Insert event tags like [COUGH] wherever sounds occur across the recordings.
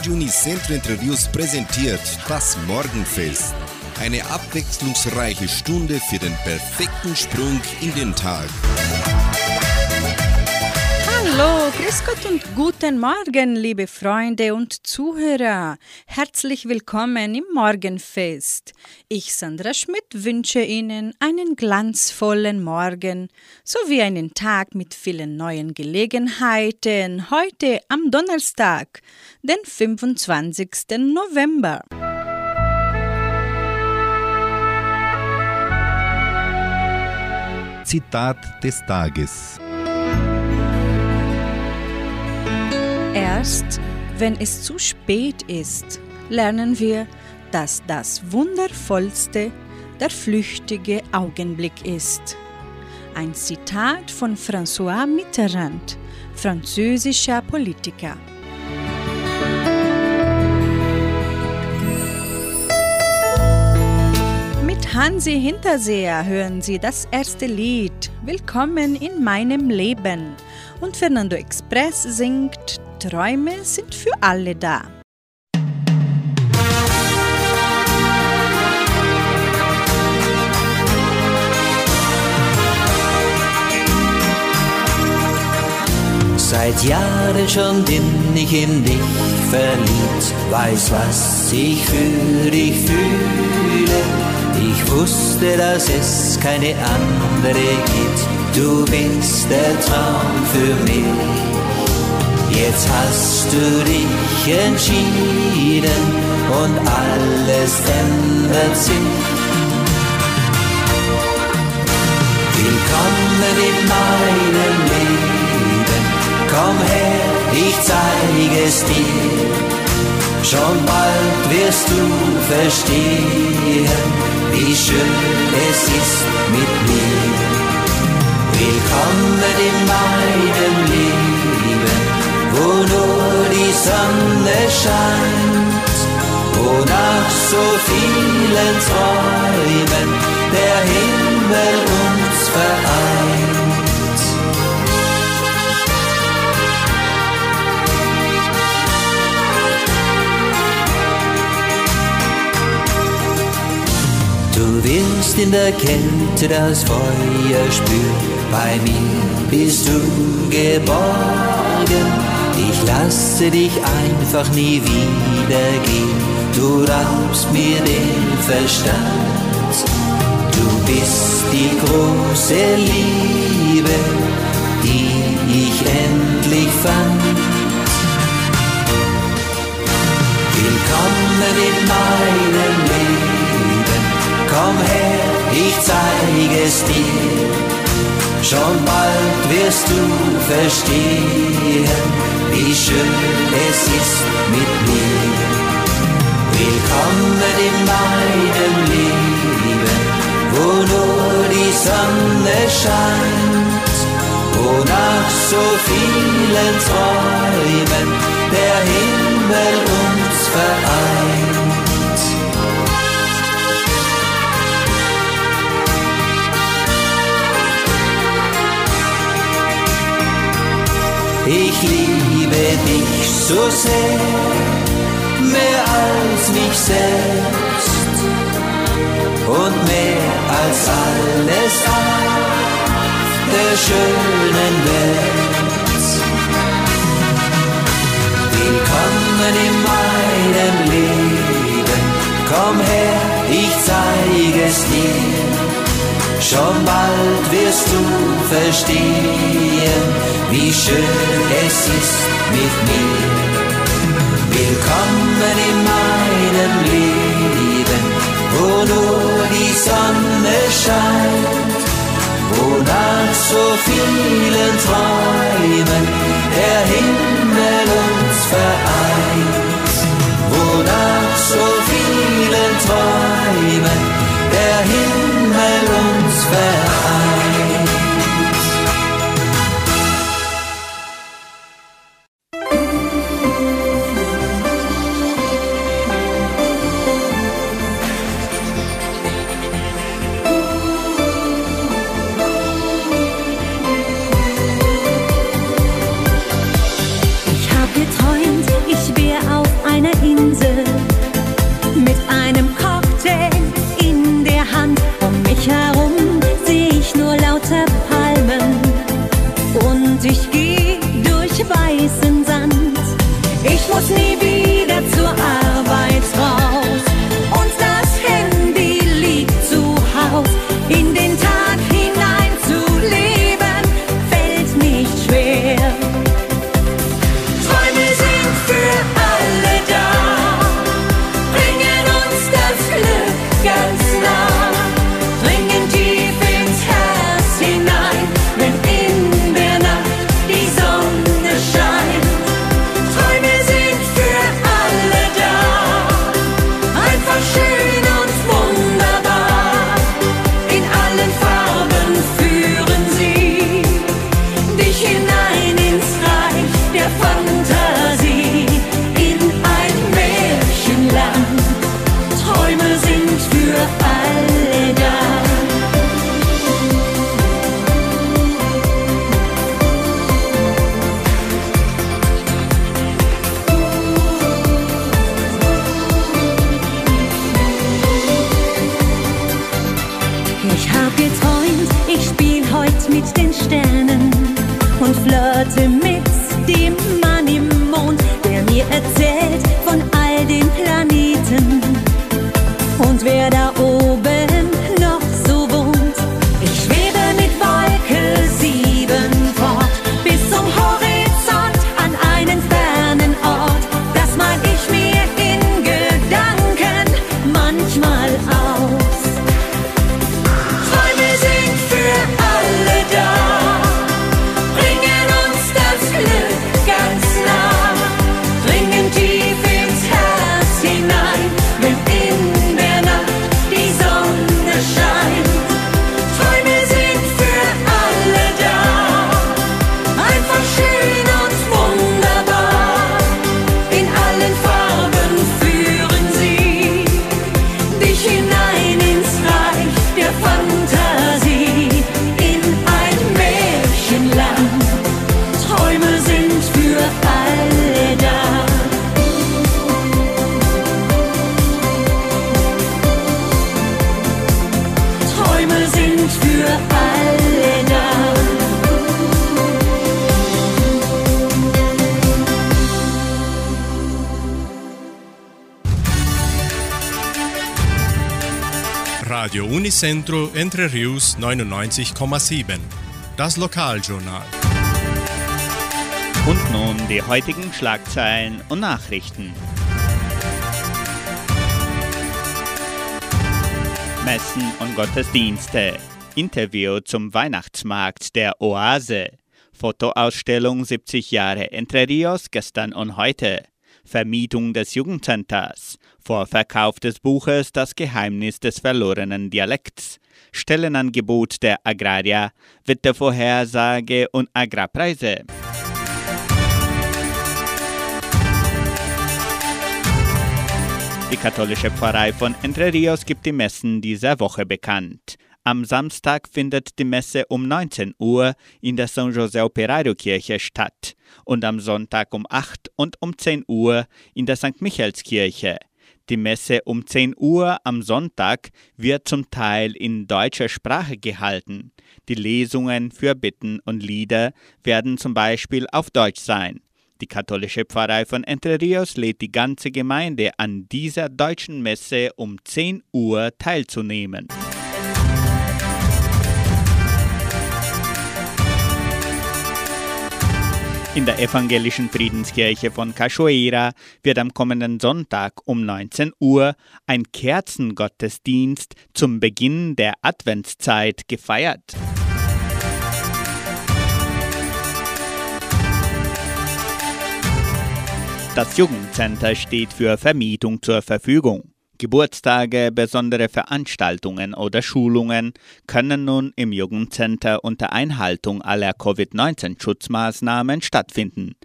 Radio Unicentro Entre Rios präsentiert das Morgenfest. Eine abwechslungsreiche Stunde für den perfekten Sprung in den Tag. Hallo, grüß Gott und guten Morgen, liebe Freunde und Zuhörer. Herzlich willkommen im Morgenfest. Ich, Sandra Schmidt, wünsche Ihnen einen glanzvollen Morgen sowie einen Tag mit vielen neuen Gelegenheiten heute am Donnerstag, den 25. November. Zitat des Tages. Erst wenn es zu spät ist, lernen wir, dass das Wundervollste der flüchtige Augenblick ist. Ein Zitat von François Mitterrand, französischer Politiker. Mit Hansi Hinterseher hören Sie das erste Lied Willkommen in meinem Leben und Fernando Express singt Träume sind für alle da. Seit Jahren schon bin ich in dich verliebt, weiß, was ich für dich fühle. Ich wusste, dass es keine andere gibt. Du bist der Traum für mich. Jetzt hast du dich entschieden und alles ändert sich. Willkommen in meinem Leben, komm her, ich zeige es dir. Schon bald wirst du verstehen, wie schön es ist mit mir. Willkommen in meinem Leben wo nur die Sonne scheint, wo nach so vielen Träumen der Himmel uns vereint. Du wirst in der Kälte das Feuer spüren, bei mir bist du geborgen ich lasse dich einfach nie wieder gehen, du raubst mir den Verstand. Du bist die große Liebe, die ich endlich fand. Willkommen in meinem Leben, komm her, ich zeige es dir. Schon bald wirst du verstehen, wie schön es ist mit mir. Willkommen in meinem Leben, wo nur die Sonne scheint, wo nach so vielen Träumen der Himmel uns vereint. Ich liebe dich so sehr, mehr als mich selbst und mehr als alles auf der schönen Welt. Willkommen in meinem Leben, komm her, ich zeige es dir Schon bald wirst du verstehen, wie schön es ist mit mir. Willkommen in meinem Leben, wo nur die Sonne scheint, wo nach so vielen Träumen der Himmel uns vereint, wo nach so vielen Träumen der Himmel uns vereint. fair. Unicentro Entre Rius 99,7. Das Lokaljournal. Und nun die heutigen Schlagzeilen und Nachrichten. Messen und Gottesdienste. Interview zum Weihnachtsmarkt der Oase. Fotoausstellung 70 Jahre Entre Rios gestern und heute. Vermietung des Jugendcenters. Vorverkauf des Buches Das Geheimnis des verlorenen Dialekts. Stellenangebot der Agraria. Wettervorhersage und Agrarpreise. Die katholische Pfarrei von Entre Rios gibt die Messen dieser Woche bekannt. Am Samstag findet die Messe um 19 Uhr in der San José Operario Kirche statt und am Sonntag um 8 und um 10 Uhr in der St. Michaelskirche. Die Messe um 10 Uhr am Sonntag wird zum Teil in deutscher Sprache gehalten. Die Lesungen für Bitten und Lieder werden zum Beispiel auf Deutsch sein. Die katholische Pfarrei von Entre Rios lädt die ganze Gemeinde an dieser deutschen Messe um 10 Uhr teilzunehmen. In der evangelischen Friedenskirche von Cachoeira wird am kommenden Sonntag um 19 Uhr ein Kerzengottesdienst zum Beginn der Adventszeit gefeiert. Das Jugendcenter steht für Vermietung zur Verfügung. Geburtstage, besondere Veranstaltungen oder Schulungen können nun im Jugendcenter unter Einhaltung aller Covid-19-Schutzmaßnahmen stattfinden.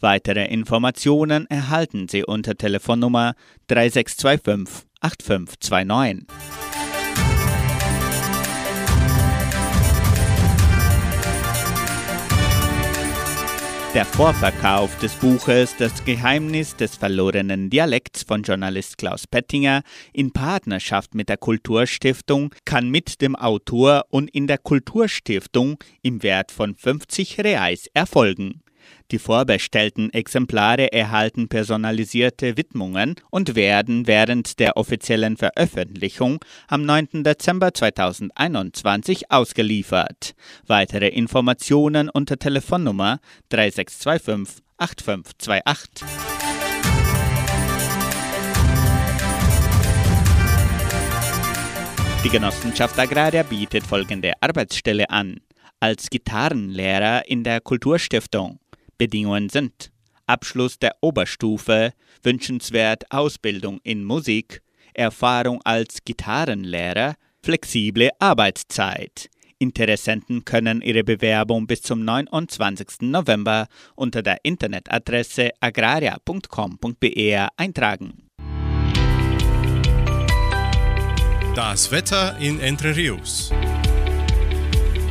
Weitere Informationen erhalten Sie unter Telefonnummer 3625 8529. Der Vorverkauf des Buches Das Geheimnis des verlorenen Dialekts von Journalist Klaus Pettinger in Partnerschaft mit der Kulturstiftung kann mit dem Autor und in der Kulturstiftung im Wert von 50 Reais erfolgen. Die vorbestellten Exemplare erhalten personalisierte Widmungen und werden während der offiziellen Veröffentlichung am 9. Dezember 2021 ausgeliefert. Weitere Informationen unter Telefonnummer 3625 8528. Die Genossenschaft Agraria bietet folgende Arbeitsstelle an. Als Gitarrenlehrer in der Kulturstiftung. Bedingungen sind Abschluss der Oberstufe, wünschenswert Ausbildung in Musik, Erfahrung als Gitarrenlehrer, flexible Arbeitszeit. Interessenten können ihre Bewerbung bis zum 29. November unter der Internetadresse agraria.com.br eintragen. Das Wetter in Entre Rios.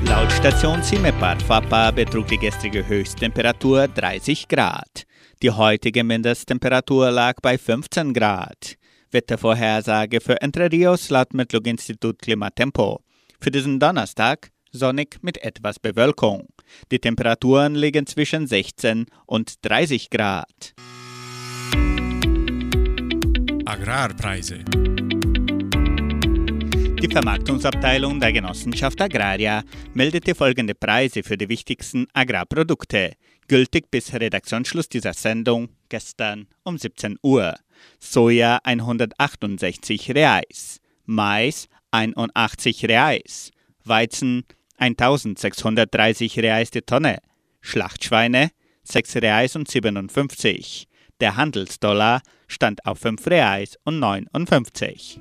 Laut Station Cimepar Fapa betrug die gestrige Höchsttemperatur 30 Grad. Die heutige Mindesttemperatur lag bei 15 Grad. Wettervorhersage für Entre Rios laut Metlog-Institut Klimatempo. Für diesen Donnerstag sonnig mit etwas Bewölkung. Die Temperaturen liegen zwischen 16 und 30 Grad. Agrarpreise. Die Vermarktungsabteilung der Genossenschaft Agraria meldete folgende Preise für die wichtigsten Agrarprodukte, gültig bis Redaktionsschluss dieser Sendung gestern um 17 Uhr. Soja 168 Reais, Mais 81 Reais, Weizen 1630 Reais die Tonne, Schlachtschweine 6 Reais und 57. Der Handelsdollar stand auf 5 Reais und 59.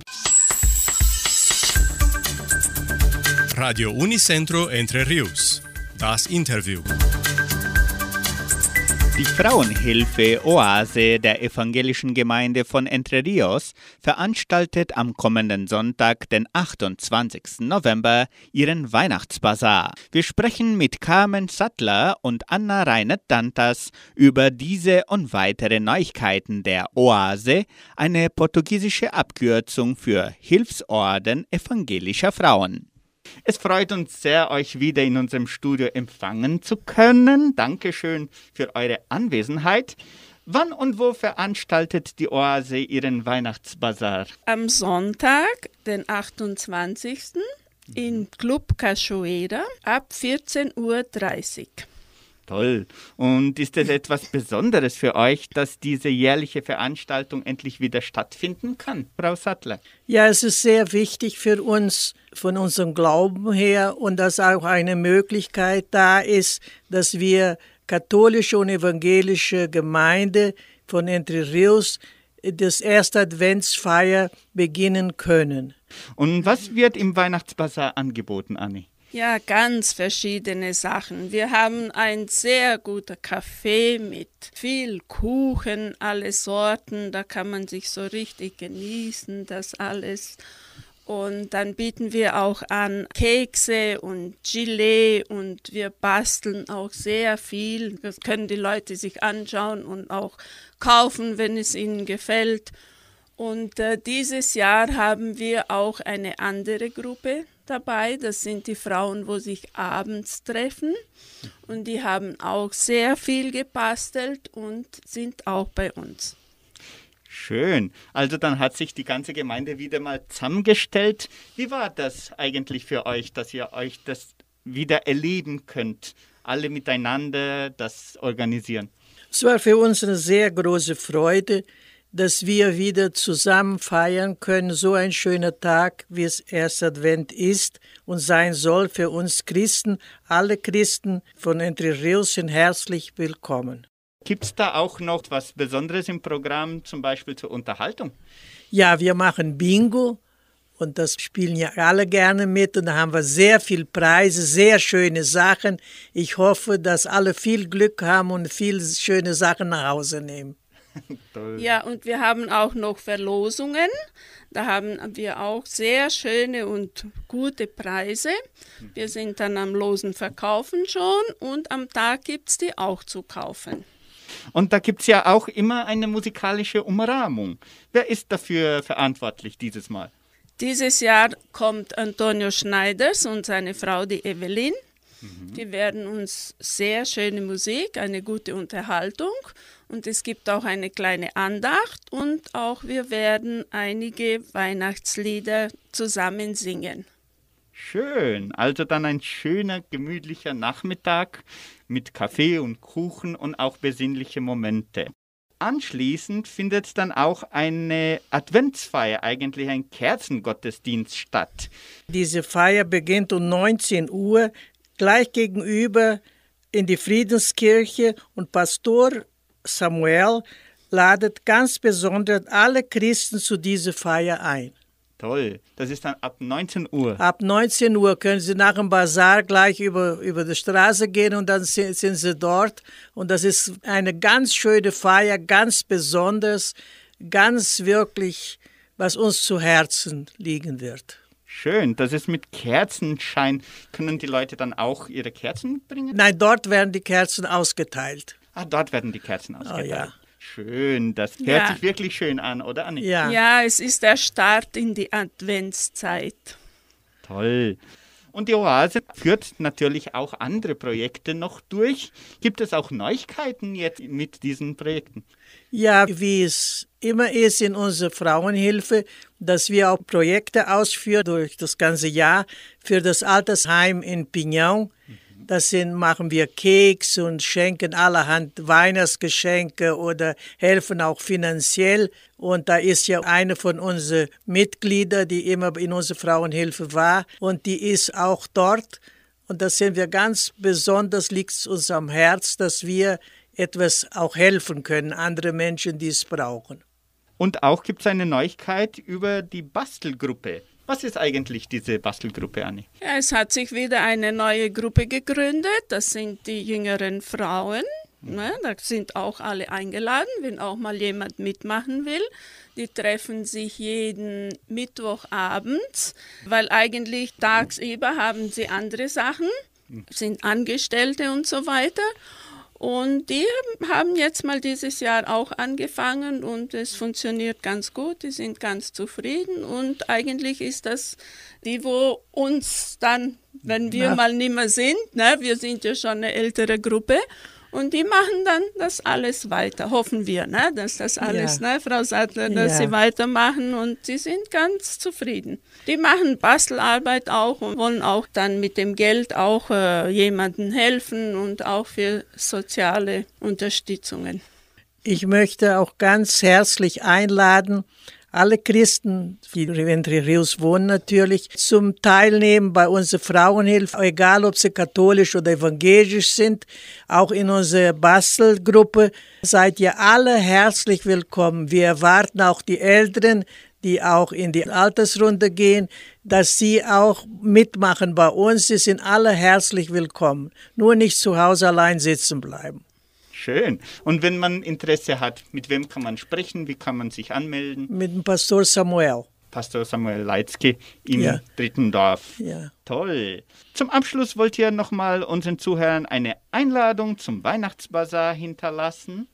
Radio Unicentro Entre Rius. Das Interview. Die Frauenhilfe Oase der evangelischen Gemeinde von Entre Rios veranstaltet am kommenden Sonntag, den 28. November, ihren Weihnachtsbazar. Wir sprechen mit Carmen Sattler und Anna Reinert-Dantas über diese und weitere Neuigkeiten der Oase, eine portugiesische Abkürzung für Hilfsorden evangelischer Frauen. Es freut uns sehr, euch wieder in unserem Studio empfangen zu können. Dankeschön für eure Anwesenheit. Wann und wo veranstaltet die Oase ihren Weihnachtsbazar? Am Sonntag, den 28. im Club Cachoeira ab 14.30 Uhr. Toll. Und ist es etwas Besonderes für euch, dass diese jährliche Veranstaltung endlich wieder stattfinden kann, Frau Sattler? Ja, es ist sehr wichtig für uns von unserem Glauben her und dass auch eine Möglichkeit da ist, dass wir katholische und evangelische Gemeinde von Entre Rios das erste Adventsfeier beginnen können. Und was wird im Weihnachtsbazar angeboten, Anni? Ja, ganz verschiedene Sachen. Wir haben ein sehr guter Kaffee mit viel Kuchen, alle Sorten. Da kann man sich so richtig genießen, das alles. Und dann bieten wir auch an Kekse und Gelee und wir basteln auch sehr viel. Das können die Leute sich anschauen und auch kaufen, wenn es ihnen gefällt. Und äh, dieses Jahr haben wir auch eine andere Gruppe dabei. Das sind die Frauen, wo sich abends treffen. Und die haben auch sehr viel gebastelt und sind auch bei uns. Schön. Also dann hat sich die ganze Gemeinde wieder mal zusammengestellt. Wie war das eigentlich für euch, dass ihr euch das wieder erleben könnt? Alle miteinander das organisieren. Es war für uns eine sehr große Freude, dass wir wieder zusammen feiern können. So ein schöner Tag, wie es erst Advent ist und sein soll für uns Christen. Alle Christen von Entre Rios sind herzlich willkommen. Gibt es da auch noch was Besonderes im Programm, zum Beispiel zur Unterhaltung? Ja, wir machen Bingo und das spielen ja alle gerne mit und da haben wir sehr viele Preise, sehr schöne Sachen. Ich hoffe, dass alle viel Glück haben und viele schöne Sachen nach Hause nehmen. [LAUGHS] Ja, und wir haben auch noch Verlosungen. Da haben wir auch sehr schöne und gute Preise. Wir sind dann am losen Verkaufen schon und am Tag gibt es die auch zu kaufen. Und da gibt es ja auch immer eine musikalische Umrahmung. Wer ist dafür verantwortlich dieses Mal? Dieses Jahr kommt Antonio Schneiders und seine Frau, die Evelyn. Die werden uns sehr schöne Musik, eine gute Unterhaltung und es gibt auch eine kleine Andacht und auch wir werden einige Weihnachtslieder zusammen singen. Schön. Also dann ein schöner, gemütlicher Nachmittag mit Kaffee und Kuchen und auch besinnliche Momente. Anschließend findet dann auch eine Adventsfeier, eigentlich ein Kerzengottesdienst statt. Diese Feier beginnt um 19 Uhr gleich gegenüber in die Friedenskirche und Pastor Samuel ladet ganz besonders alle Christen zu dieser Feier ein. Toll. Das ist dann ab 19 Uhr. Ab 19 Uhr können Sie nach dem Bazar gleich über, über die Straße gehen und dann sind, sind Sie dort. Und das ist eine ganz schöne Feier, ganz besonders, ganz wirklich, was uns zu Herzen liegen wird. Schön. Das ist mit Kerzenschein. Können die Leute dann auch ihre Kerzen bringen? Nein, dort werden die Kerzen ausgeteilt. Ah, dort werden die Kerzen ausgeteilt. ja. Schön. Das hört Ja. sich wirklich schön an, oder Anni? Ja. Ja, es ist der Start in die Adventszeit. Toll. Und die Oase führt natürlich auch andere Projekte noch durch. Gibt es auch Neuigkeiten jetzt mit diesen Projekten? Ja, wie es immer ist in unserer Frauenhilfe, dass wir auch Projekte ausführen durch das ganze Jahr für das Altersheim in Pignon. Das sind, machen wir Keks und schenken allerhand Weihnachtsgeschenke oder helfen auch finanziell. Und da ist ja eine von unseren Mitgliedern, die immer in unserer Frauenhilfe war und die ist auch dort. Und das sind wir ganz besonders, liegt es uns am Herz, dass wir etwas auch helfen können, andere Menschen, die es brauchen. Und auch gibt es eine Neuigkeit über die Bastelgruppe. Was ist eigentlich diese Bastelgruppe, Anni? Ja, es hat sich wieder eine neue Gruppe gegründet. Das sind die jüngeren Frauen. Ne? Da sind auch alle eingeladen, wenn auch mal jemand mitmachen will. Die treffen sich jeden Mittwochabend, weil eigentlich tagsüber haben sie andere Sachen, sind Angestellte und so weiter. Und die haben jetzt mal dieses Jahr auch angefangen und es funktioniert ganz gut. Die sind ganz zufrieden und eigentlich ist das die, wo uns dann, wenn wir Ja. mal nicht mehr sind, ne, wir sind ja schon eine ältere Gruppe, und die machen dann das alles weiter, hoffen wir, ne, dass das alles, Ja. ne, Frau Sattler, dass Ja. sie weitermachen und sie sind ganz zufrieden. Die machen Bastelarbeit auch und wollen auch dann mit dem Geld auch äh, jemandem helfen und auch für soziale Unterstützungen. Ich möchte auch ganz herzlich einladen, alle Christen, die in Rios wohnen natürlich, zum Teilnehmen bei unserer Frauenhilfe, egal ob sie katholisch oder evangelisch sind, auch in unserer Bastelgruppe. Seid ihr alle herzlich willkommen. Wir erwarten auch die Älteren, die auch in die Altersrunde gehen, dass sie auch mitmachen bei uns. Sie sind alle herzlich willkommen. Nur nicht zu Hause allein sitzen bleiben. Schön. Und wenn man Interesse hat, mit wem kann man sprechen? Wie kann man sich anmelden? Mit dem Pastor Samuel. Pastor Samuel Leitzke im Ja. dritten Dorf. Ja. Toll. Zum Abschluss wollt ihr nochmal unseren Zuhörern eine Einladung zum Weihnachtsbazar hinterlassen.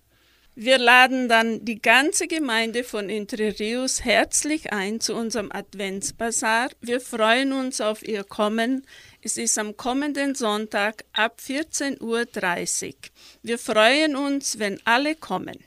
Wir laden dann die ganze Gemeinde von Entre Rios herzlich ein zu unserem Adventsbasar. Wir freuen uns auf Ihr Kommen. Es ist am kommenden Sonntag ab 14.30 Uhr. Wir freuen uns, wenn alle kommen.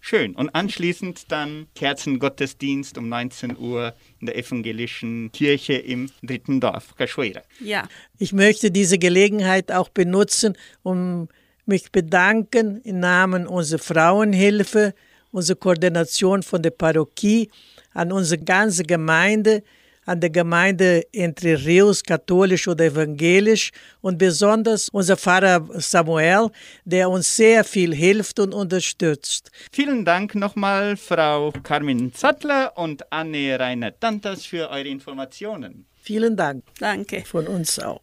Schön. Und anschließend dann Kerzengottesdienst um 19 Uhr in der evangelischen Kirche im dritten Dorf, Cachoeira. Ja, Ich möchte diese Gelegenheit auch benutzen, um mich bedanken im Namen unserer Frauenhilfe, unserer Koordination von der Parochie, an unsere ganze Gemeinde, an der Gemeinde Entre Rios, katholisch oder evangelisch und besonders unser Pfarrer Samuel, der uns sehr viel hilft und unterstützt. Vielen Dank nochmal, Frau Carmen Sattler und Anne Reiner-Dantas für eure Informationen. Vielen Dank danke. von uns auch.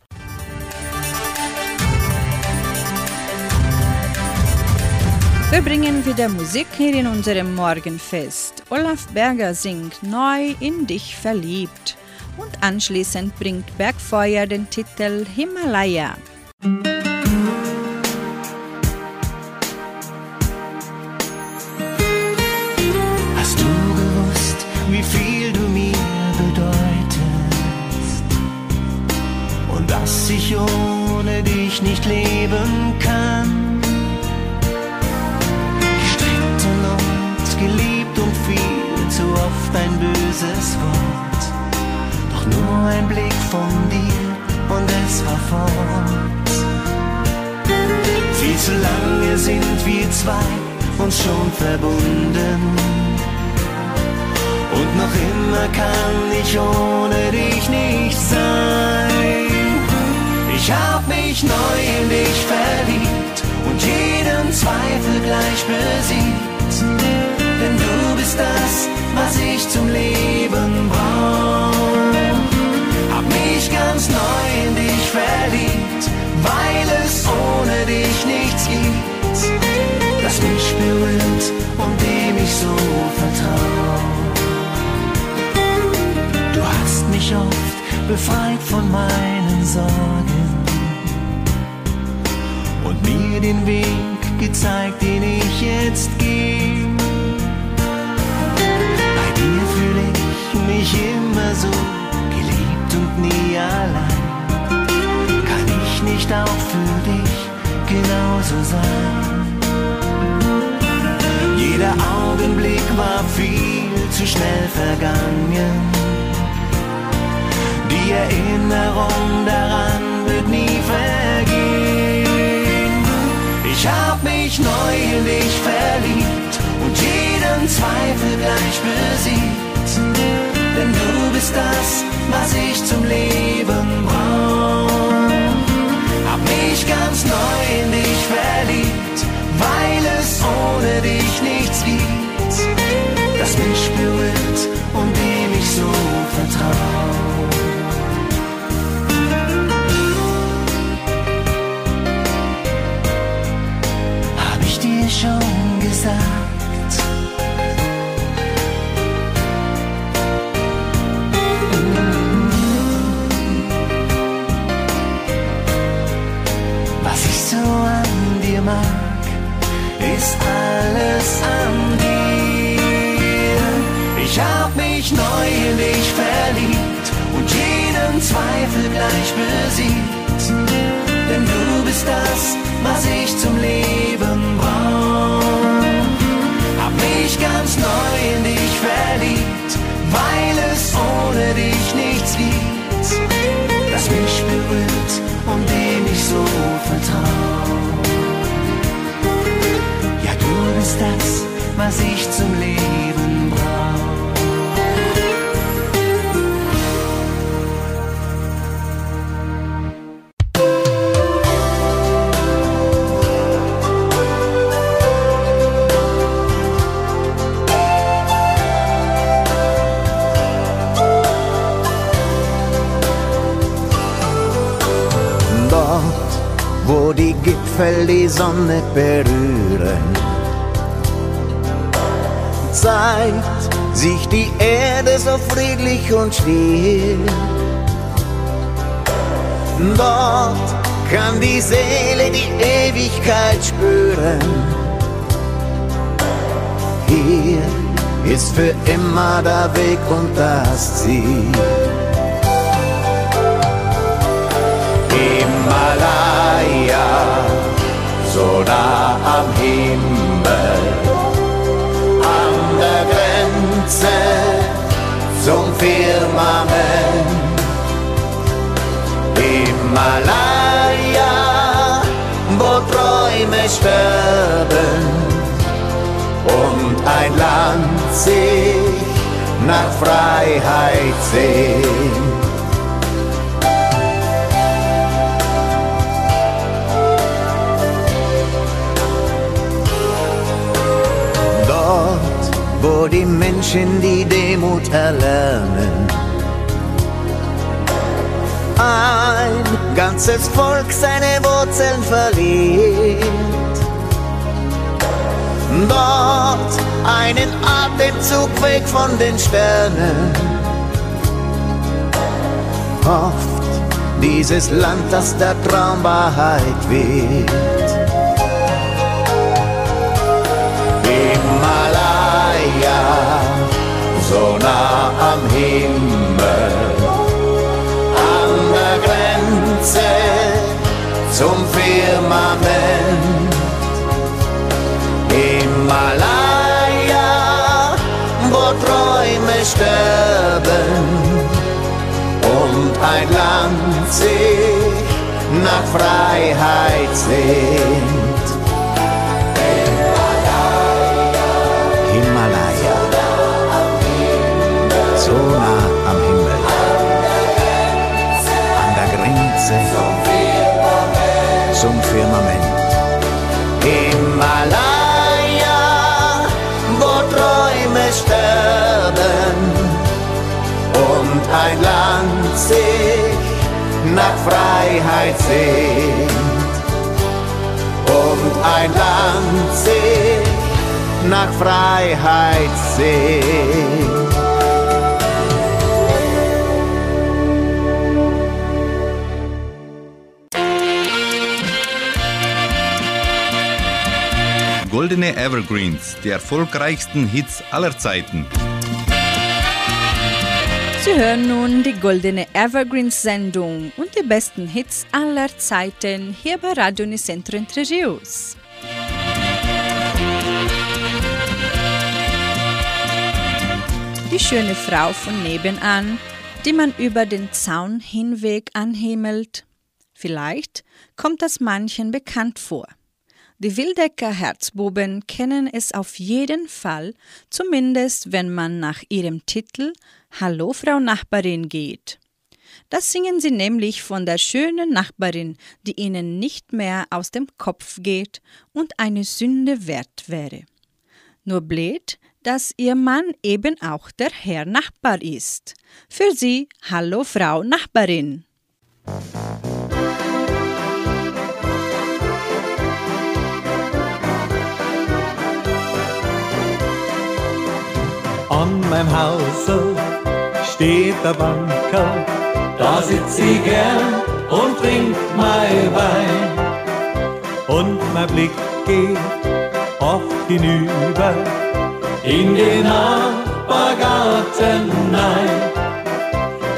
Wir bringen wieder Musik hier in unserem Morgenfest. Olaf Berger singt Neu in dich verliebt. Und anschließend bringt Bergfeuer den Titel Himalaya. Hast du gewusst, wie viel du mir bedeutest? Und dass ich ohne dich nicht leben kann? Böses Wort. Doch nur ein Blick von dir und es war fort. Viel zu lange sind wir zwei uns schon verbunden. Und noch immer kann ich ohne dich nicht sein. Ich hab mich neu in dich verliebt und jeden Zweifel gleich besiegt. Denn du bist das, was ich zum Leben brauch. Hab mich ganz neu in dich verliebt, weil es ohne dich nichts gibt, das mich berührt und dem ich so vertrau. Du hast mich oft befreit von meinen Sorgen und mir den Weg gezeigt, den ich jetzt gehe. Bei dir fühle ich mich immer so geliebt und nie allein. nicht auch für dich genauso sein? Jeder Augenblick war viel zu schnell vergangen. Die Erinnerung daran wird nie vergehen. Ich hab mich neu in dich verliebt und jeden Zweifel gleich besiegt. Denn du bist das, was ich zum Leben brauch. Hab mich ganz neu in dich verliebt, weil es ohne dich nichts gibt. Das mich berührt und dem ich so vertrau. Schon Sonne berühren, zeigt sich die Erde so friedlich und still. Dort kann die Seele die Ewigkeit spüren. Hier ist für immer der Weg und das Ziel. Himalaya, so nah am Himmel, an der Grenze zum Firmament. Himalaya, wo Träume sterben und ein Land sich nach Freiheit sehnt. Wo die Menschen die Demut erlernen. Ein ganzes Volk seine Wurzeln verliert. Dort einen Atemzug weg von den Sternen. Hofft dieses Land, dass der Traum Wahrheit wird. Himalaya, so nah am Himmel, an der Grenze zum Firmament. Himalaya, wo Träume sterben und ein Land sich nach Freiheit sehnt. Sich nach Freiheit sehnt. Und ein Land sich nach Freiheit sehnt. Goldene Evergreens, die erfolgreichsten Hits aller Zeiten. Sie hören nun die goldene Evergreens-Sendung und die besten Hits aller Zeiten hier bei Radio Unicentro Entre Rios. Die schöne Frau von nebenan, die man über den Zaun hinweg anhimmelt. Vielleicht kommt das manchen bekannt vor. Die Wildecker Herzbuben kennen es auf jeden Fall, zumindest wenn man nach ihrem Titel Hallo Frau Nachbarin geht. Das singen sie nämlich von der schönen Nachbarin, die ihnen nicht mehr aus dem Kopf geht und eine Sünde wert wäre. Nur blöd, dass ihr Mann eben auch der Herr Nachbar ist. Für sie Hallo Frau Nachbarin. An meinem Hause steht der Banker, da sitz ich gern und trink mein Wein. Und mein Blick geht oft hinüber in den Nachbargarten nein.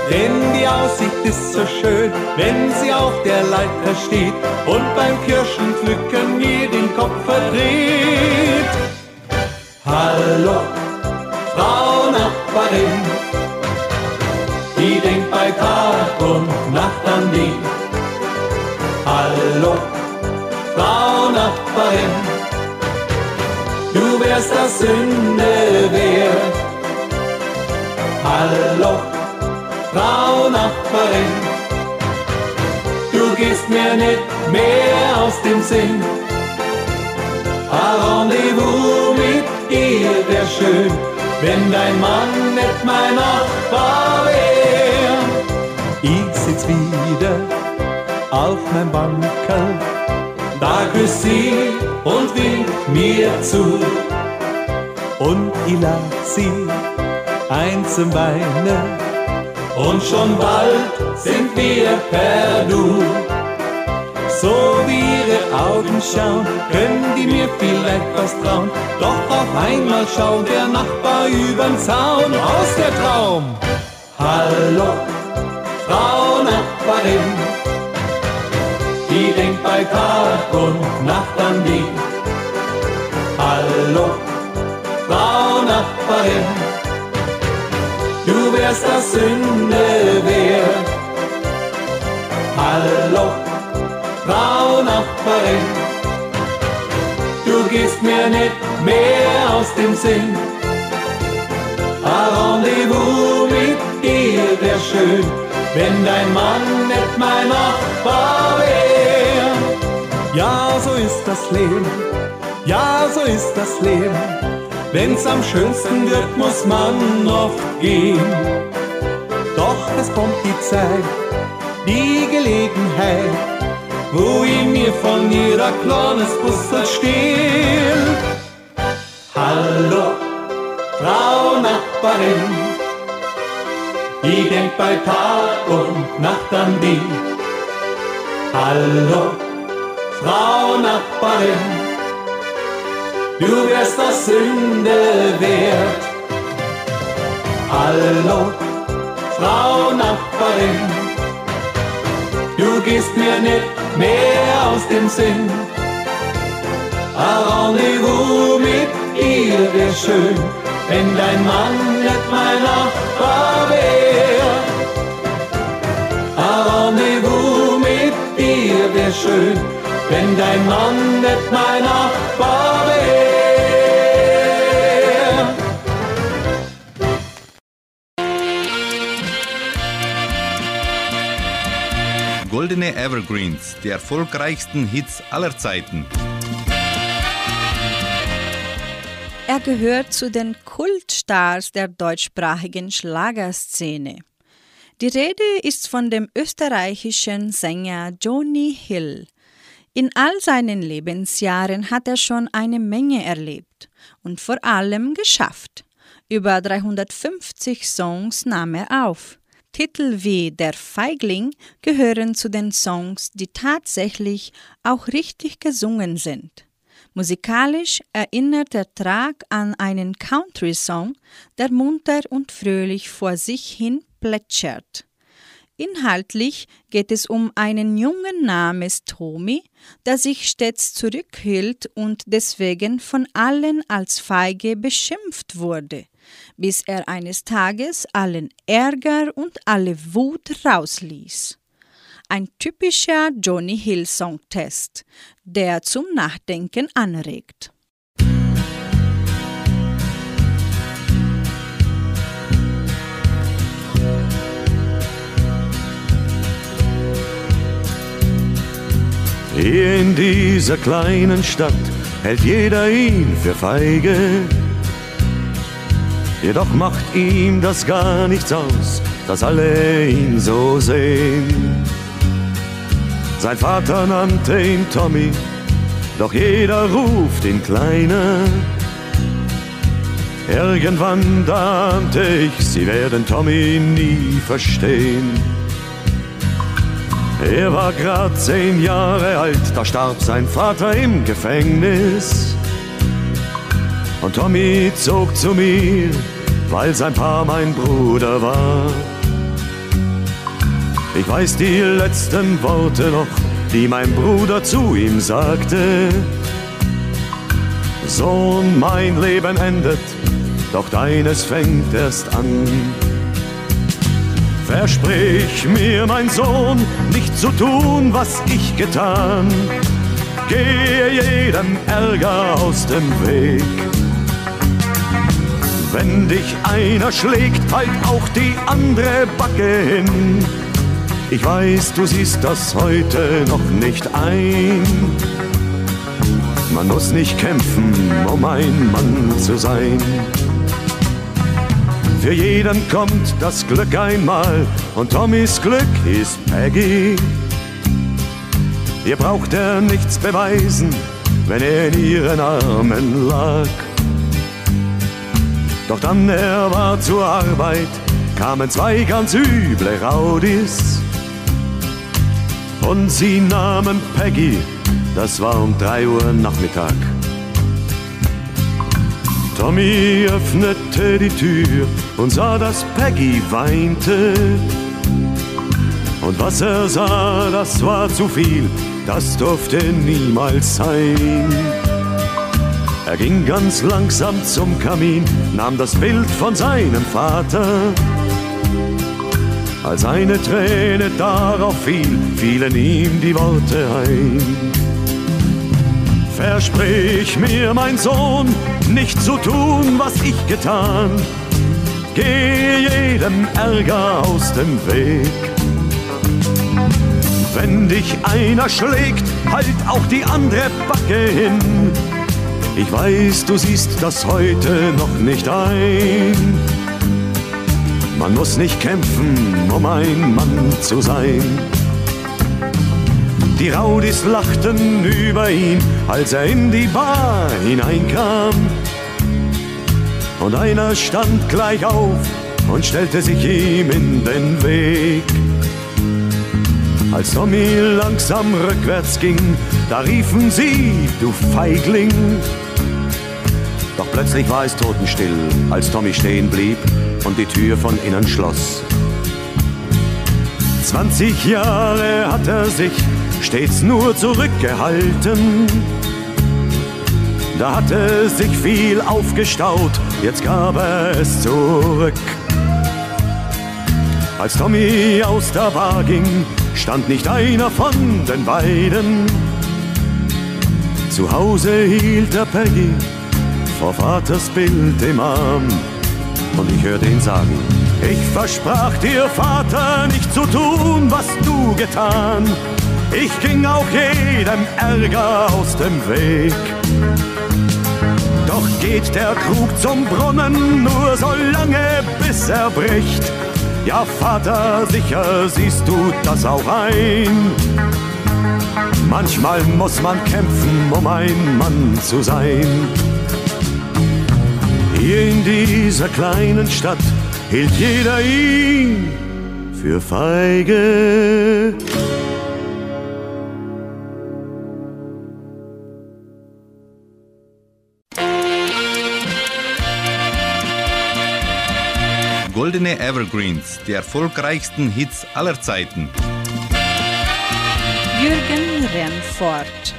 Denn die Aussicht ist so schön, wenn sie auf der Leiter steht und beim Kirschenpflücken mir den Kopf verdreht. Hallo, Nachbarin, die denkt bei Tag und Nacht an die. Hallo, Frau Nachbarin, du wärst das Sünde wert. Hallo, Frau Nachbarin, du gehst mir nicht mehr aus dem Sinn. Ein Rendezvous mit dir wär schön, wenn dein Mann nicht mein Nachbar wär. Ich sitz wieder auf meinem Bankerl, da küsst sie und winkt mir zu. Und ich lach sie ein zum Weinen, und schon bald sind wir per Du. So wie ihre Augen schauen, können die mir vielleicht was trauen. Doch auf einmal schaut der Nachbar übern Zaun aus der Traum. Hallo, Frau Nachbarin, die denkt bei Tag und Nacht an die. Hallo, Frau Nachbarin, du wärst das Sünde wert. Hallo, Frau Nachbarin, du gehst mir nicht mehr aus dem Sinn. Ein Rendezvous mit dir wär schön, wenn dein Mann nicht mein Nachbar wär. Ja, so ist das Leben, ja, so ist das Leben. Wenn's am schönsten wird, muss man oft gehen. Doch es kommt die Zeit, die Gelegenheit, wo ich mir von ihrer kleines Bussel stehl. Hallo, Frau Nachbarin, ich denk bei Tag und Nacht an die. Hallo, Frau Nachbarin, du wärst das Sünde wert. Hallo, Frau Nachbarin, du gehst mir nicht mehr aus dem Sinn. Ein Rendezvous mit ihr wär schön, wenn dein Mann nicht mein Nachbar wär. Ein Rendezvous mit dir wär schön, wenn dein Mann nicht mein Nachbar wär. Goldene Evergreens, die erfolgreichsten Hits aller Zeiten. Er gehört zu den Kultstars der deutschsprachigen Schlagerszene. Die Rede ist von dem österreichischen Sänger Johnny Hill. In all seinen Lebensjahren hat er schon eine Menge erlebt und vor allem geschafft. Über 350 Songs nahm er auf. Titel wie Der Feigling gehören zu den Songs, die tatsächlich auch richtig gesungen sind. Musikalisch erinnert der Track an einen Country-Song, der munter und fröhlich vor sich hin plätschert. Inhaltlich geht es um einen Jungen namens Tommy, der sich stets zurückhielt und deswegen von allen als feige beschimpft wurde, bis er eines Tages allen Ärger und alle Wut rausließ. Ein typischer Johnny Hill Songtest, der zum Nachdenken anregt. Hier in dieser kleinen Stadt hält jeder ihn für feige. Jedoch macht ihm das gar nichts aus, dass alle ihn so sehen. Sein Vater nannte ihn Tommy, doch jeder ruft ihn Kleiner. Irgendwann dahnte ich, sie werden Tommy nie verstehen. Er war grad zehn Jahre alt, da starb sein Vater im Gefängnis. Und Tommy zog zu mir, weil sein Paar mein Bruder war. Ich weiß die letzten Worte noch, die mein Bruder zu ihm sagte. Sohn, mein Leben endet, doch deines fängt erst an. Versprich mir, mein Sohn, nicht zu tun, was ich getan. Gehe jedem Ärger aus dem Weg. Wenn dich einer schlägt, halt auch die andere Backe hin. Ich weiß, du siehst das heute noch nicht ein. Man muss nicht kämpfen, um ein Mann zu sein. Für jeden kommt das Glück einmal und Tommys Glück ist Peggy. Ihr braucht er nichts beweisen, wenn er in ihren Armen lag. Doch dann er war zur Arbeit, kamen zwei ganz üble Raudis. Und sie nahmen Peggy, das war um drei Uhr Nachmittag. Tommy öffnete die Tür und sah, dass Peggy weinte. Und was er sah, das war zu viel, das durfte niemals sein. Er ging ganz langsam zum Kamin, nahm das Bild von seinem Vater. Als eine Träne darauf fiel, fielen ihm die Worte ein. Versprich mir, mein Sohn, nicht zu tun, was ich getan. Geh jedem Ärger aus dem Weg. Wenn dich einer schlägt, halt auch die andere Backe hin. Ich weiß, du siehst das heute noch nicht ein. Man muss nicht kämpfen, um ein Mann zu sein. Die Raudis lachten über ihn, als er in die Bar hineinkam. Und einer stand gleich auf und stellte sich ihm in den Weg. Als Tommy langsam rückwärts ging, da riefen sie, du Feigling. Doch plötzlich war es totenstill, als Tommy stehen blieb und die Tür von innen schloss. 20 Jahre hat er sich stets nur zurückgehalten. Da hatte sich viel aufgestaut, jetzt gab es zurück. Als Tommy aus der Bar ging, stand nicht einer von den beiden. Zu Hause hielt er Peggy vor Vaters Bild im Arm. Und ich hörte ihn sagen, ich versprach dir, Vater, nicht zu tun, was du getan. Ich ging auch jedem Ärger aus dem Weg. Doch geht der Krug zum Brunnen nur so lange, bis er bricht. Ja, Vater, sicher siehst du das auch ein. Manchmal muss man kämpfen, um ein Mann zu sein. Hier in dieser kleinen Stadt hielt jeder ihn für feige. Goldene Evergreens, die erfolgreichsten Hits aller Zeiten. Jürgen Remford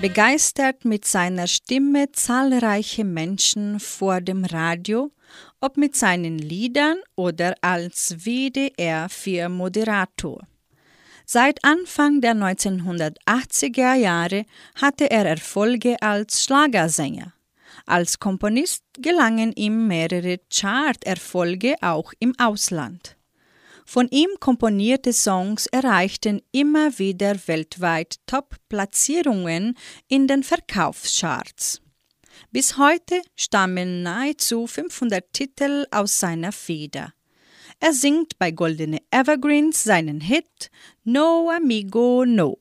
begeistert mit seiner Stimme zahlreiche Menschen vor dem Radio, ob mit seinen Liedern oder als WDR-4-Moderator. Seit Anfang der 1980er Jahre hatte er Erfolge als Schlagersänger. Als Komponist gelangen ihm mehrere Chart-Erfolge auch im Ausland. Von ihm komponierte Songs erreichten immer wieder weltweit Top-Platzierungen in den Verkaufscharts. Bis heute stammen nahezu 500 Titel aus seiner Feder. Er singt bei Goldene Evergreens seinen Hit No Amigo No.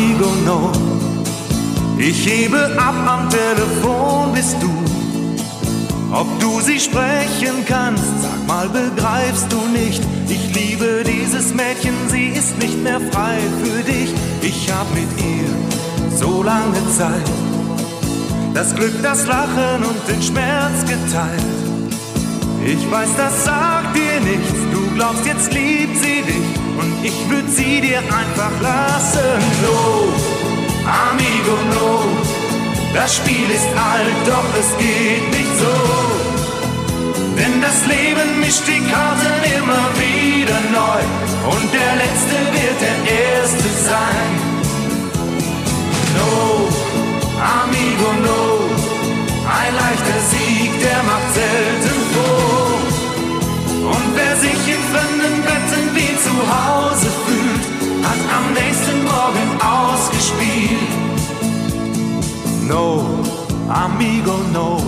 Amigo, no. Ich hebe ab am Telefon, bist du. Ob du sie sprechen kannst, sag mal, begreifst du nicht? Ich liebe dieses Mädchen, sie ist nicht mehr frei für dich. Ich hab mit ihr so lange Zeit das Glück, das Lachen und den Schmerz geteilt. Ich weiß, das sagt dir nichts, du glaubst, jetzt liebt sie dich und ich würd sie dir einfach lassen. No, amigo, no, das Spiel ist alt, doch es geht nicht so. Denn das Leben mischt die Karten immer wieder neu und der Letzte wird der Erste sein. No, amigo, no, ein leichter Sieg, der macht selten Betten wie zu Hause fühlt, hat am nächsten Morgen ausgespielt. No, amigo, no.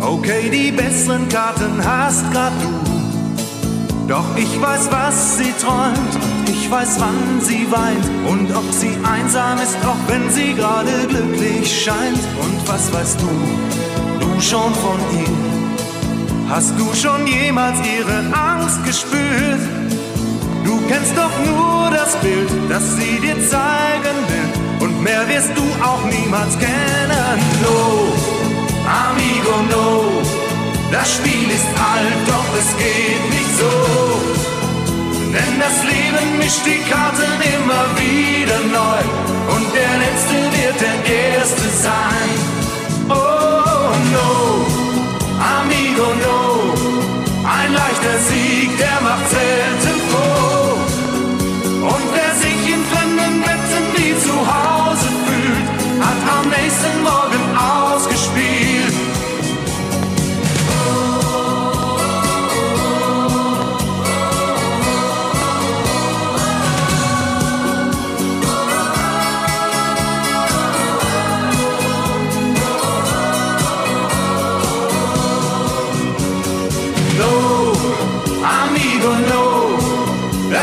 Okay, die besseren Karten hast grad du. Doch ich weiß, was sie träumt ich weiß, wann sie weint und ob sie einsam ist, auch wenn sie gerade glücklich scheint. Und was weißt du, du schon von ihr? Hast du schon jemals ihre Angst gespürt? Du kennst doch nur das Bild, das sie dir zeigen will. Und mehr wirst du auch niemals kennen. No, amigo, no. Das Spiel ist alt, doch es geht nicht so. Denn das Leben mischt die Karten immer wieder neu. Und der Letzte wird der Erste sein. Oh no, amigo, no. Ein leichter Sieg, der macht selten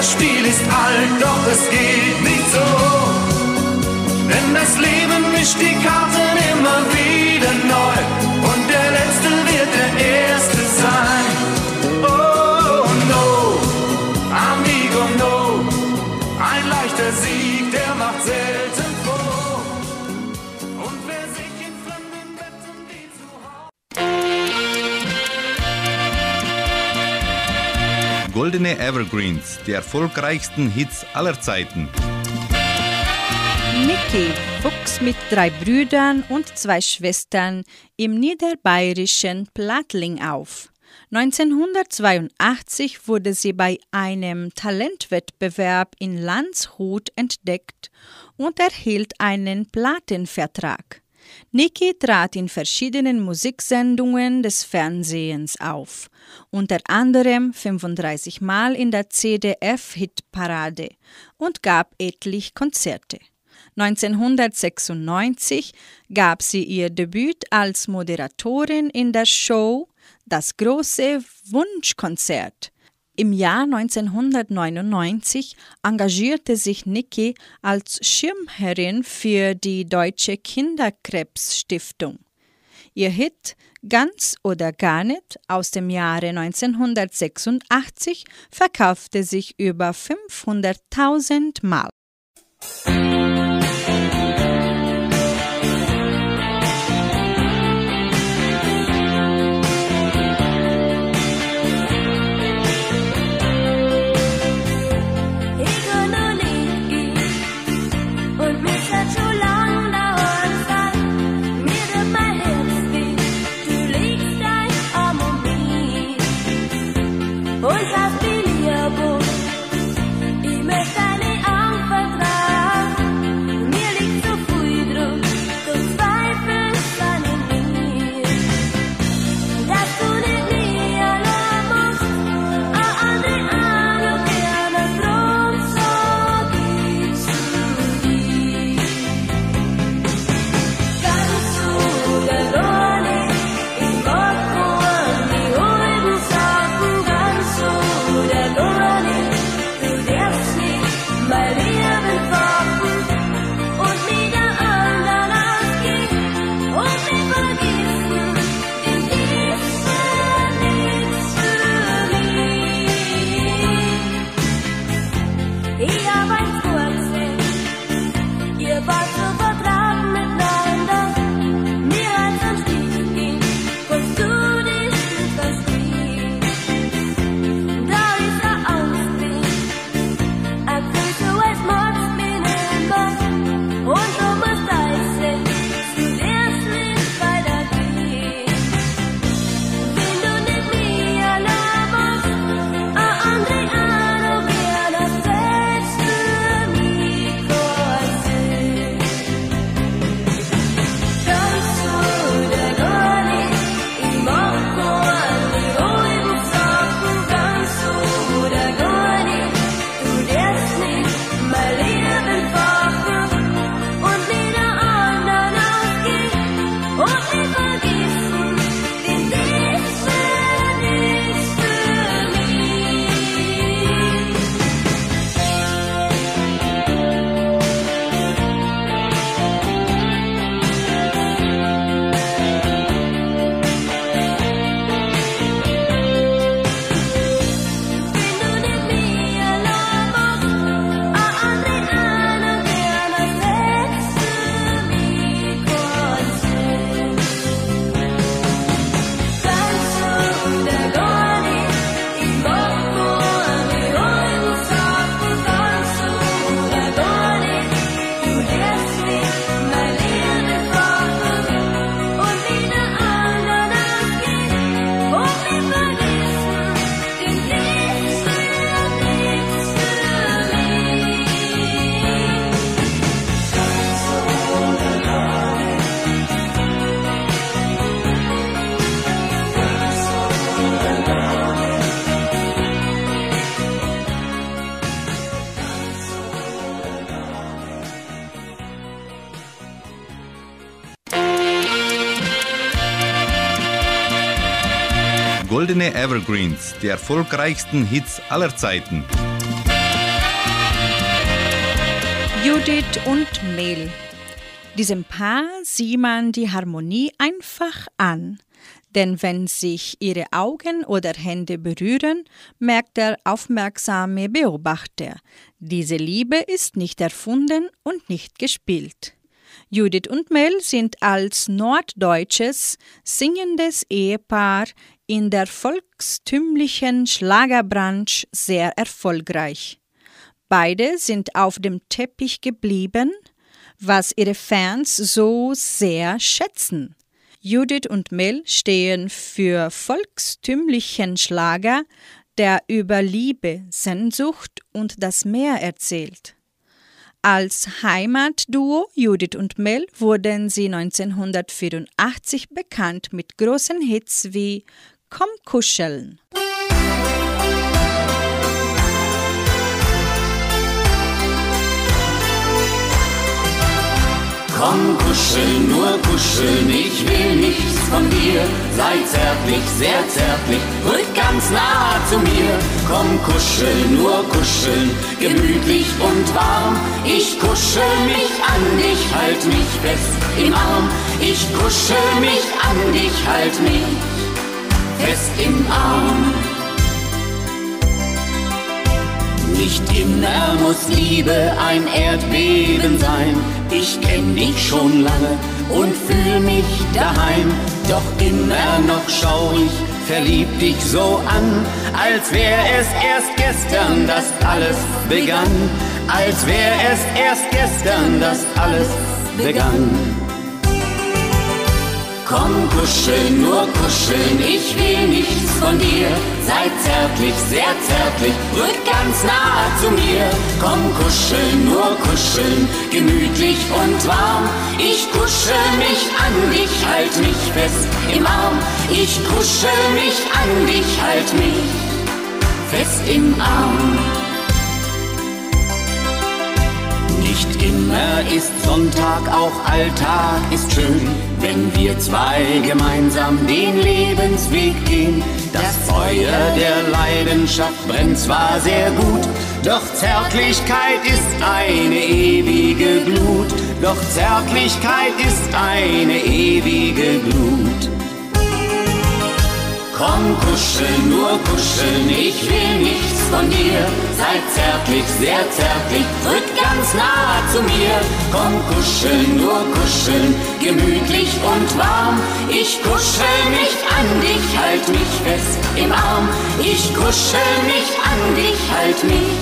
Das Spiel ist alt, doch es geht nicht so. Denn das Leben mischt die Karten Evergreens, die erfolgreichsten Hits aller Zeiten. Niki wuchs mit drei Brüdern und zwei Schwestern im niederbayerischen Plattling auf. 1982 wurde sie bei einem Talentwettbewerb in Landshut entdeckt und erhielt einen Plattenvertrag. Niki trat in verschiedenen Musiksendungen des Fernsehens auf, unter anderem 35 Mal in der CDF-Hitparade und gab etlich Konzerte. 1996 gab sie ihr Debüt als Moderatorin in der Show Das große Wunschkonzert. Im Jahr 1999 engagierte sich Niki als Schirmherrin für die Deutsche Kinderkrebsstiftung. Ihr Hit Ganz oder gar nicht aus dem Jahre 1986 verkaufte sich über 500.000 Mal. Evergreens, die erfolgreichsten Hits aller Zeiten. Judith und Mel. Diesem Paar sieht man die Harmonie einfach an. Denn wenn sich ihre Augen oder Hände berühren, merkt der aufmerksame Beobachter, diese Liebe ist nicht erfunden und nicht gespielt. Judith und Mel sind als norddeutsches singendes Ehepaar in der volkstümlichen Schlagerbranche sehr erfolgreich. Beide sind auf dem Teppich geblieben, was ihre Fans so sehr schätzen. Judith und Mel stehen für volkstümlichen Schlager, der über Liebe, Sehnsucht und das Meer erzählt. Als Heimatduo Judith und Mel wurden sie 1984 bekannt mit großen Hits wie Komm kuscheln. Komm kuscheln, nur kuscheln, ich will nichts von dir. Sei zärtlich, sehr zärtlich, rück ganz nah zu mir. Komm kuscheln, nur kuscheln, gemütlich und warm. Ich kuschel mich an dich, halt mich fest im Arm. Ich kuschel mich an dich, halt mich fest im Arm. Nicht immer muss Liebe ein Erdbeben sein. Ich kenn dich schon lange und fühl mich daheim. Doch immer noch schau ich verliebt dich so an, als wär es erst gestern, dass alles begann. Als wär es erst gestern, dass alles begann. Komm, kuscheln, nur kuscheln, ich will nichts von dir. Sei zärtlich, sehr zärtlich, rück ganz nah zu mir. Komm, kuscheln, nur kuscheln, gemütlich und warm. Ich kuschel mich an dich, halt mich fest im Arm. Ich kuschel mich an dich, halt mich fest im Arm. Nicht immer ist Sonntag, auch Alltag ist schön, wenn wir zwei gemeinsam den Lebensweg gehen. Das Feuer der Leidenschaft brennt zwar sehr gut, doch Zärtlichkeit ist eine ewige Glut. Doch Zärtlichkeit ist eine ewige Glut. Komm, kuscheln, nur kuscheln, ich will nichts von dir. Sei zärtlich, sehr zärtlich, rück ganz nah zu mir. Komm, kuscheln, nur kuscheln, gemütlich und warm. Ich kuschel mich an dich, halt mich fest im Arm. Ich kuschel mich an dich, halt mich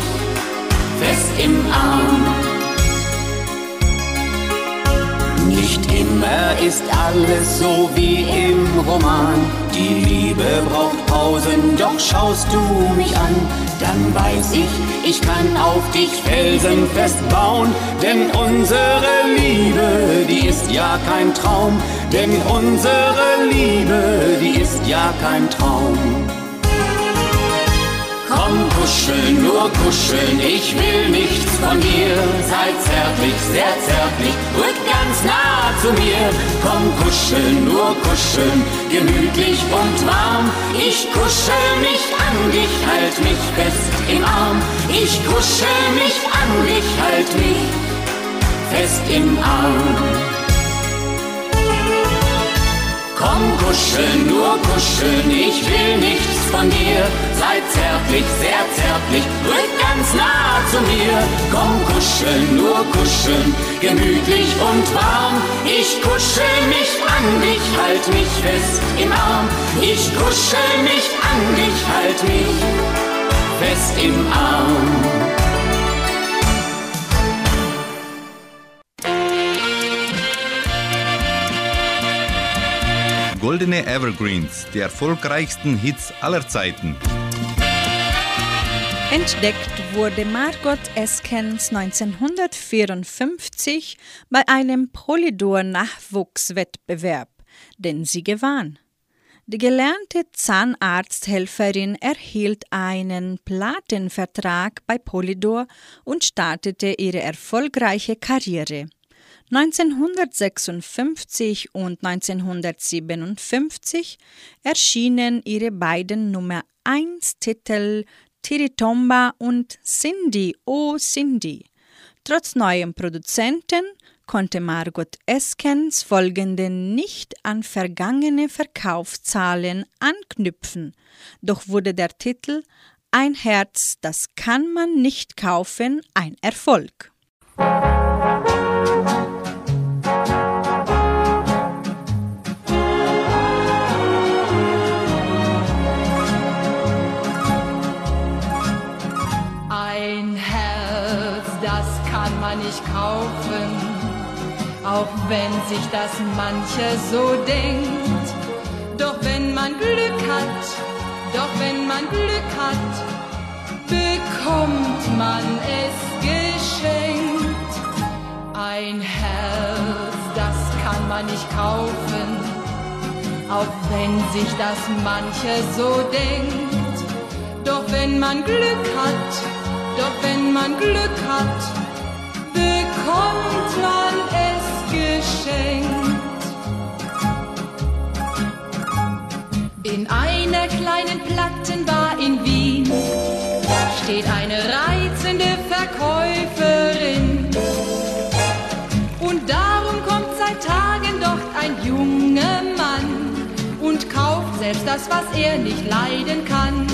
fest im Arm. Nicht immer ist alles so wie im Roman. Die Liebe braucht Pausen, doch schaust du mich an, dann weiß ich, ich kann auf dich felsenfest bauen. Denn unsere Liebe, die ist ja kein Traum. Denn unsere Liebe, die ist ja kein Traum. Kuscheln, nur kuscheln, ich will nichts von dir. Sei zärtlich, sehr zärtlich, rück ganz nah zu mir. Komm, kuscheln, nur kuscheln, gemütlich und warm. Ich kuschel mich an dich, halt mich fest im Arm. Ich kuschel mich an dich, halt mich fest im Arm. Komm, kuscheln, nur kuscheln, ich will nichts von dir. Sei zärtlich, sehr zärtlich, rück ganz nah zu mir. Komm, kuscheln, nur kuscheln, gemütlich und warm. Ich kuschel mich an dich, halt mich fest im Arm. Ich kuschel mich an dich, halt mich fest im Arm. Goldene Evergreens, die erfolgreichsten Hits aller Zeiten. Entdeckt wurde Margot Eskens 1954 bei einem Polydor-Nachwuchswettbewerb, den sie gewann. Die gelernte Zahnarzthelferin erhielt einen Plattenvertrag bei Polydor und startete ihre erfolgreiche Karriere. 1956 und 1957 erschienen ihre beiden Nummer 1 Titel Tiritomba und Cindy, oh Cindy. Trotz neuem Produzenten konnte Margot Eskens folgende nicht an vergangene Verkaufszahlen anknüpfen, doch wurde der Titel Ein Herz, das kann man nicht kaufen, ein Erfolg. Auch wenn sich das mancher so denkt. Doch wenn man Glück hat, doch wenn man Glück hat, bekommt man es geschenkt. Ein Herz, das kann man nicht kaufen, auch wenn sich das mancher so denkt. Doch wenn man Glück hat, doch wenn man Glück hat, bekommt man es geschenkt. In einer kleinen Plattenbar in Wien steht eine reizende Verkäuferin. Und darum kommt seit Tagen dort ein junger Mann und kauft selbst das, was er nicht leiden kann.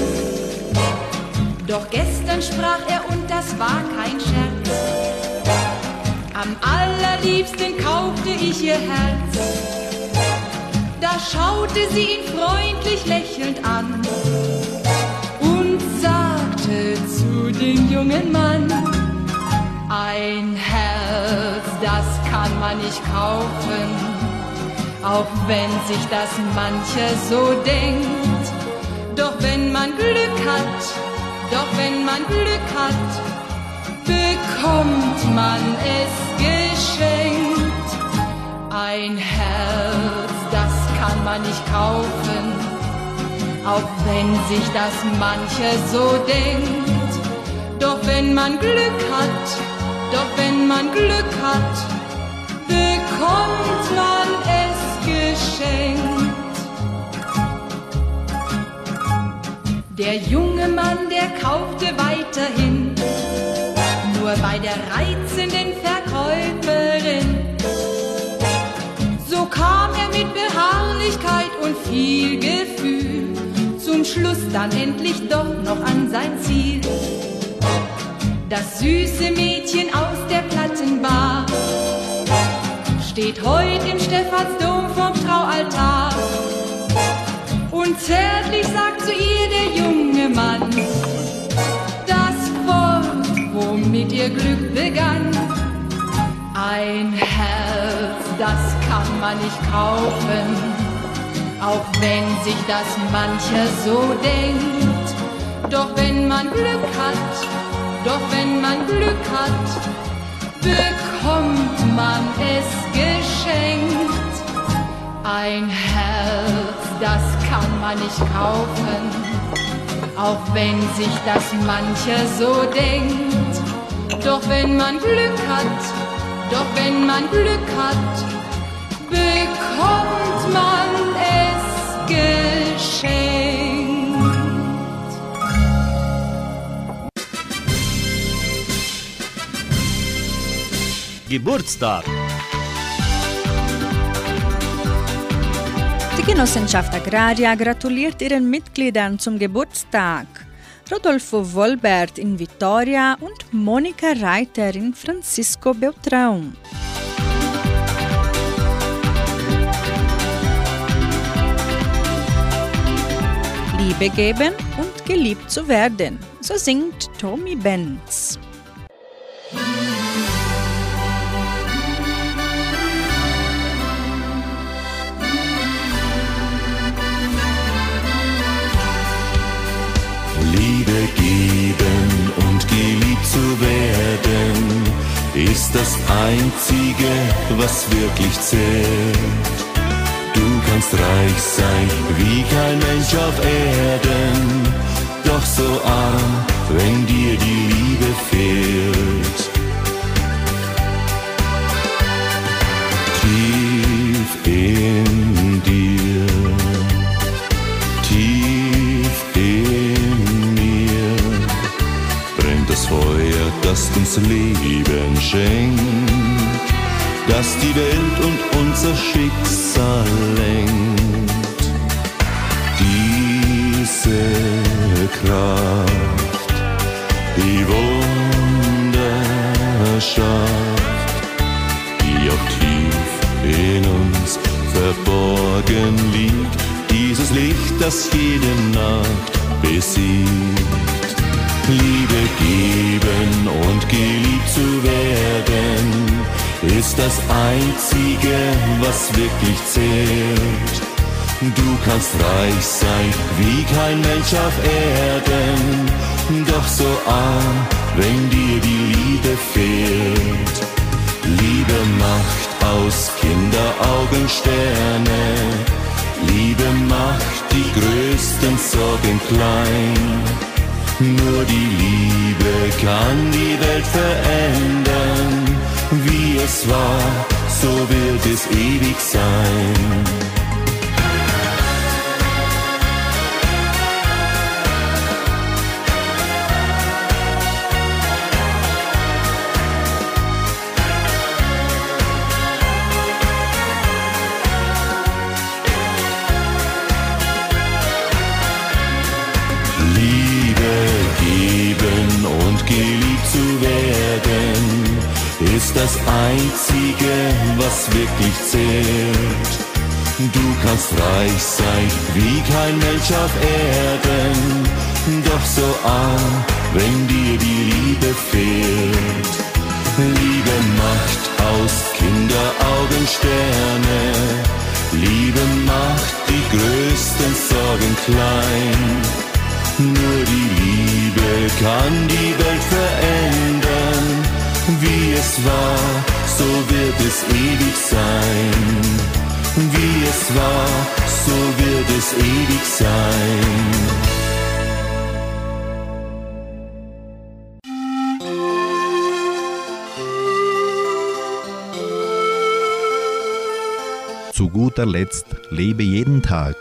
Doch gestern sprach er und das war kein Scherz am allerliebsten kaufte ich ihr Herz. Da schaute sie ihn freundlich lächelnd an und sagte zu dem jungen Mann, ein Herz, das kann man nicht kaufen, auch wenn sich das mancher so denkt. Doch wenn man Glück hat, doch wenn man Glück hat, bekommt man es geschenkt. Ein Herz, das kann man nicht kaufen, auch wenn sich das mancher so denkt. Doch wenn man Glück hat, doch wenn man Glück hat, bekommt man es geschenkt. Der junge Mann, der kaufte weiterhin, nur bei der reizenden Verkäuferin. So kam er mit Beharrlichkeit und viel Gefühl zum Schluss dann endlich doch noch an sein Ziel. Das süße Mädchen aus der Plattenbar steht heut im Stephansdom vom Traualtar. Und zärtlich sagt zu ihr der junge Mann womit ihr Glück begann. Ein Herz, das kann man nicht kaufen, auch wenn sich das mancher so denkt. Doch wenn man Glück hat, doch wenn man Glück hat, bekommt man es geschenkt. Ein Herz, das kann man nicht kaufen, auch wenn sich das mancher so denkt. Doch wenn man Glück hat, doch wenn man Glück hat, bekommt man es geschenkt. Geburtstag. Die Genossenschaft Agraria gratuliert ihren Mitgliedern zum Geburtstag. Rodolfo Wolbert in Vitoria und Monika Reiter in Francisco Beltrão. Liebe geben und geliebt zu werden, so singt Tommy Benz. Geben und geliebt zu werden, ist das Einzige, was wirklich zählt. Du kannst reich sein wie kein Mensch auf Erden, doch so arm, wenn dir die Liebe fehlt. Tief in das uns Leben schenkt, das die Welt und unser Schicksal lenkt. Diese Kraft, die Wunderschaft, die auch tief in uns verborgen liegt, dieses Licht, das jede Nacht besiegt. Liebe geben und geliebt zu werden, ist das Einzige, was wirklich zählt. Du kannst reich sein wie kein Mensch auf Erden, doch so arm, wenn dir die Liebe fehlt. Liebe macht aus Kinderaugen Sterne, Liebe macht die größten Sorgen klein. Nur die Liebe kann die Welt verändern, wie es war, so wird es ewig sein. Einzige, was wirklich zählt. Du kannst reich sein wie kein Mensch auf Erden, doch so arm, wenn dir die Liebe fehlt. Liebe macht aus Kinderaugen Sterne, Liebe macht die größten Sorgen klein. Nur die Liebe kann die Welt verändern. Wie es war, so wird es ewig sein. Wie es war, so wird es ewig sein. Zu guter Letzt lebe jeden Tag.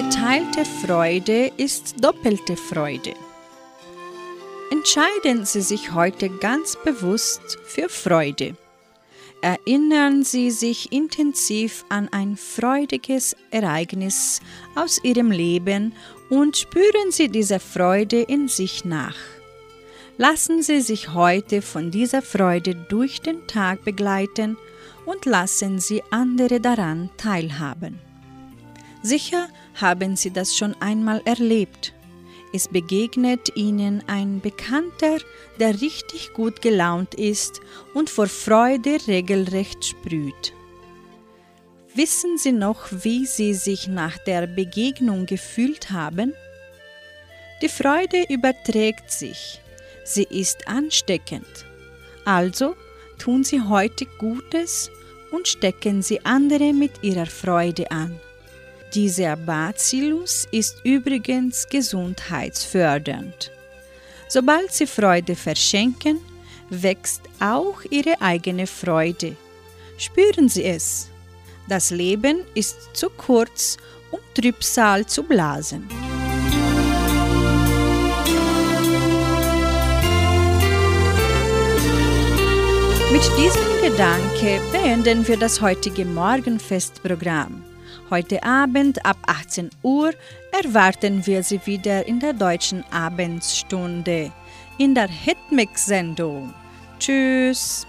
Geteilte Freude ist doppelte Freude. Entscheiden Sie sich heute ganz bewusst für Freude. Erinnern Sie sich intensiv an ein freudiges Ereignis aus Ihrem Leben und spüren Sie diese Freude in sich nach. Lassen Sie sich heute von dieser Freude durch den Tag begleiten und lassen Sie andere daran teilhaben. Sicher haben Sie das schon einmal erlebt. Es begegnet Ihnen ein Bekannter, der richtig gut gelaunt ist und vor Freude regelrecht sprüht. Wissen Sie noch, wie Sie sich nach der Begegnung gefühlt haben? Die Freude überträgt sich. Sie ist ansteckend. Also tun Sie heute Gutes und stecken Sie andere mit Ihrer Freude an. Dieser Bacillus ist übrigens gesundheitsfördernd. Sobald Sie Freude verschenken, wächst auch Ihre eigene Freude. Spüren Sie es. Das Leben ist zu kurz, um Trübsal zu blasen. Mit diesem Gedanke beenden wir das heutige Morgenfestprogramm. Heute Abend ab 18 Uhr erwarten wir Sie wieder in der deutschen Abendstunde in der Hitmix-Sendung. Tschüss!